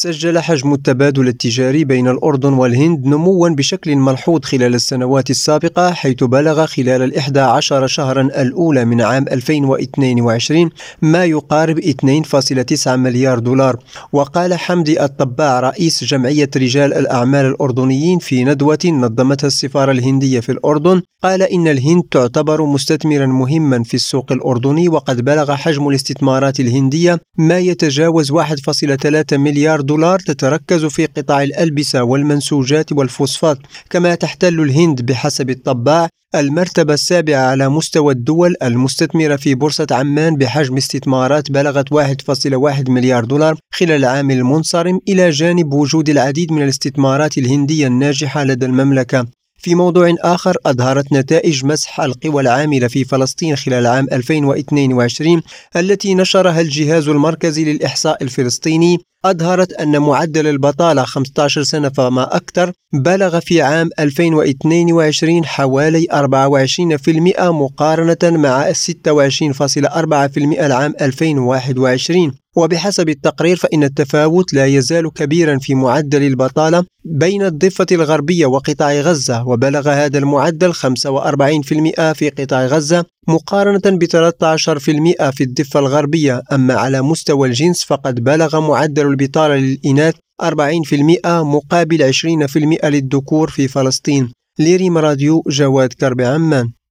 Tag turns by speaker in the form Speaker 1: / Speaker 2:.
Speaker 1: سجل حجم التبادل التجاري بين الأردن والهند نموا بشكل ملحوظ خلال السنوات السابقة حيث بلغ خلال الإحدى عشر شهرا الأولى من عام 2022 ما يقارب 2.9 مليار دولار. وقال حمدي الطباع رئيس جمعية رجال الأعمال الأردنيين في ندوة نظمتها السفارة الهندية في الأردن قال إن الهند تعتبر مستثمرا مهما في السوق الأردني وقد بلغ حجم الاستثمارات الهندية ما يتجاوز 1.3 مليار دولار تتركز في قطاع الألبسة والمنسوجات والفوسفات كما تحتل الهند بحسب الطباع المرتبة السابعة على مستوى الدول المستثمرة في بورصة عمان بحجم استثمارات بلغت 1.1 مليار دولار خلال العام المنصرم إلى جانب وجود العديد من الاستثمارات الهندية الناجحة لدى المملكة. في موضوع آخر أظهرت نتائج مسح القوى العاملة في فلسطين خلال عام 2022 التي نشرها الجهاز المركزي للإحصاء الفلسطيني. أظهرت أن معدل البطالة 15 سنة فما أكثر بلغ في عام 2022 حوالي 24% مقارنة مع 26.4% العام 2021 وبحسب التقرير فإن التفاوت لا يزال كبيرا في معدل البطالة بين الضفة الغربية وقطاع غزة وبلغ هذا المعدل 45% في قطاع غزة مقارنة ب 13% في الضفة الغربية. أما على مستوى الجنس فقد بلغ معدل البطالة للإناث 40% مقابل 20% للذكور في فلسطين. ليريم راديو جواد كرب عمان.